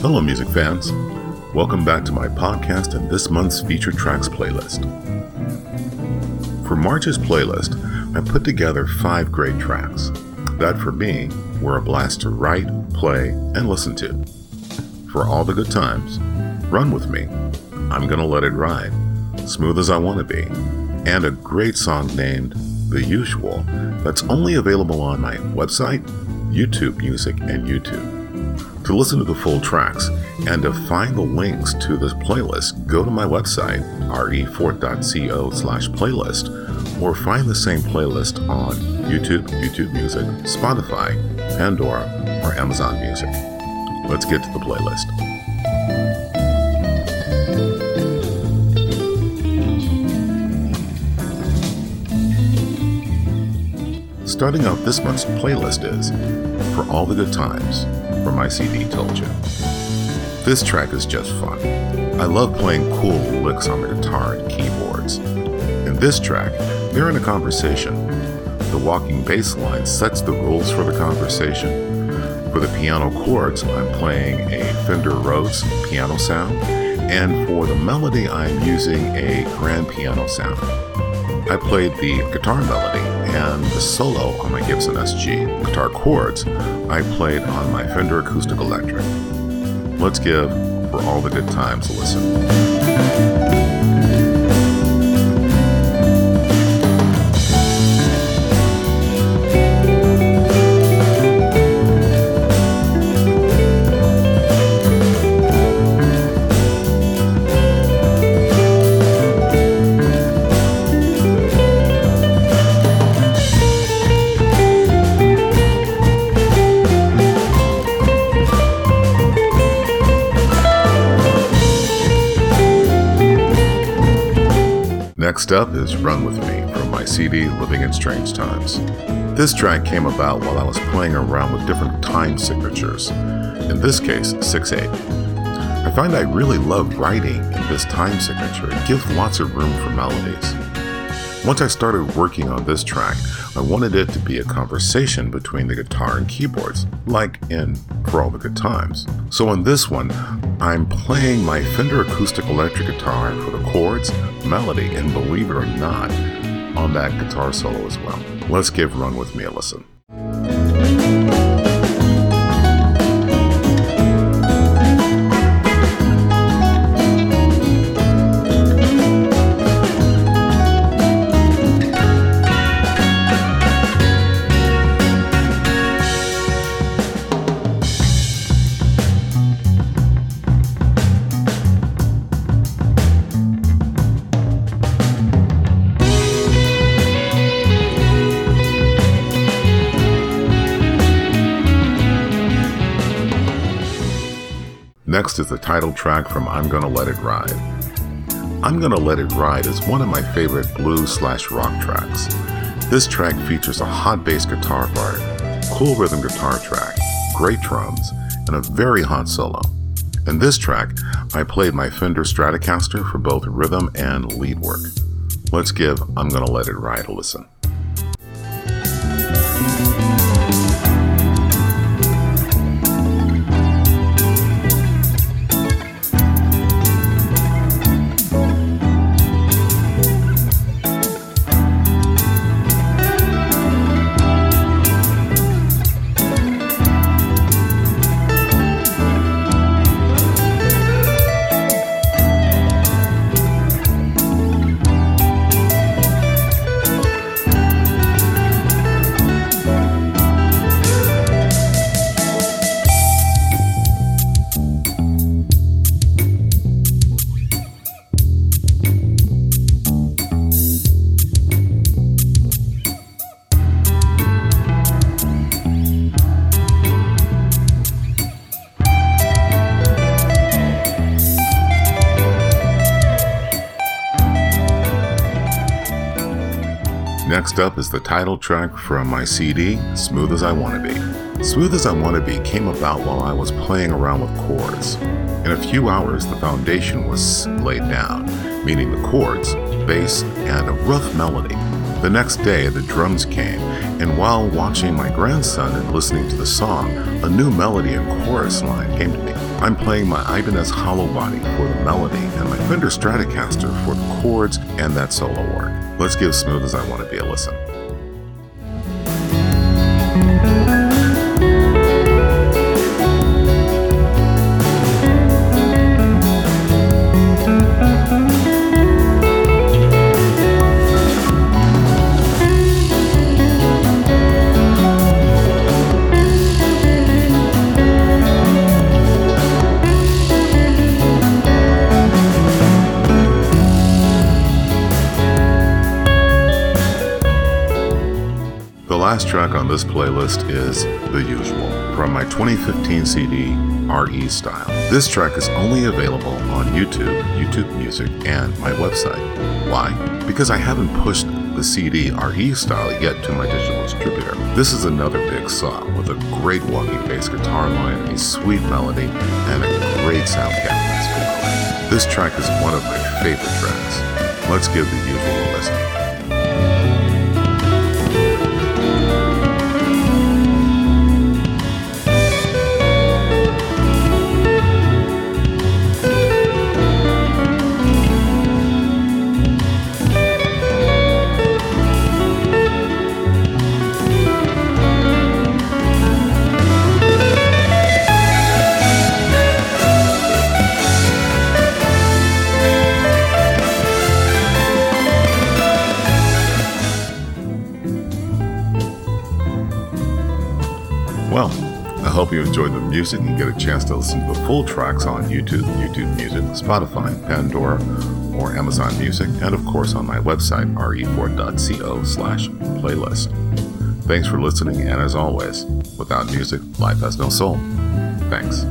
Hello, music fans. Welcome back to my podcast and this month's featured tracks playlist. For March's playlist, I put together five great tracks that, for me, were a blast to write, play, and listen to. For all the good times, Run With Me, I'm Gonna Let It Ride, Smooth As I Wanna Be, and a great song named The Usual that's only available on my website, YouTube Music, and YouTube. To listen to the full tracks and to find the links to this playlist, go to my website, refort.co slash playlist, or find the same playlist on YouTube, YouTube Music, Spotify, Pandora, or Amazon Music. Let's get to the playlist. Starting out this month's playlist is For All the Good Times from my CD Told You. This track is just fun. I love playing cool licks on the guitar and keyboards. In this track, they're in a conversation. The walking bass line sets the rules for the conversation. For the piano chords, I'm playing a Fender Rhodes piano sound, and for the melody, I'm using a grand piano sound. I played the guitar melody and the solo on my Gibson SG. Guitar chords I played on my Fender Acoustic Electric. Let's give For All the Good Times a listen. Next up is Run With Me from my CD Living in Strange Times. This track came about while I was playing around with different time signatures, in this case, 6 8. I find I really love writing in this time signature. It gives lots of room for melodies. Once I started working on this track, I wanted it to be a conversation between the guitar and keyboards, like in For All the Good Times. So on this one, I'm playing my Fender Acoustic Electric guitar for the chords, melody, and believe it or not, on that guitar solo as well. Let's give Run With Me a listen. Next is the title track from I'm Gonna Let It Ride. I'm Gonna Let It Ride is one of my favorite blues slash rock tracks. This track features a hot bass guitar part, cool rhythm guitar track, great drums, and a very hot solo. In this track, I played my Fender Stratocaster for both rhythm and lead work. Let's give I'm Gonna Let It Ride a listen. Next up is the title track from my CD, Smooth As I Wanna Be. Smooth As I Wanna Be came about while I was playing around with chords. In a few hours, the foundation was laid down, meaning the chords, bass, and a rough melody. The next day, the drums came, and while watching my grandson and listening to the song, a new melody and chorus line came to me. I'm playing my Ibanez Hollow Body for the melody and my Fender Stratocaster for the chords and that solo work. Let's give Smooth as I Want to Be a listen. Last track on this playlist is The Usual from my 2015 CD, RE Style. This track is only available on YouTube, YouTube Music, and my website. Why? Because I haven't pushed the CD RE Style yet to my digital distributor. This is another big song with a great walking bass guitar line, a sweet melody, and a great sound capture. This track is one of my favorite tracks. Let's give The Usual a listen. Well, I hope you enjoyed the music and get a chance to listen to the full tracks on YouTube, YouTube Music, Spotify, Pandora, or Amazon Music, and of course on my website, re4.co slash playlist. Thanks for listening, and as always, without music, life has no soul. Thanks.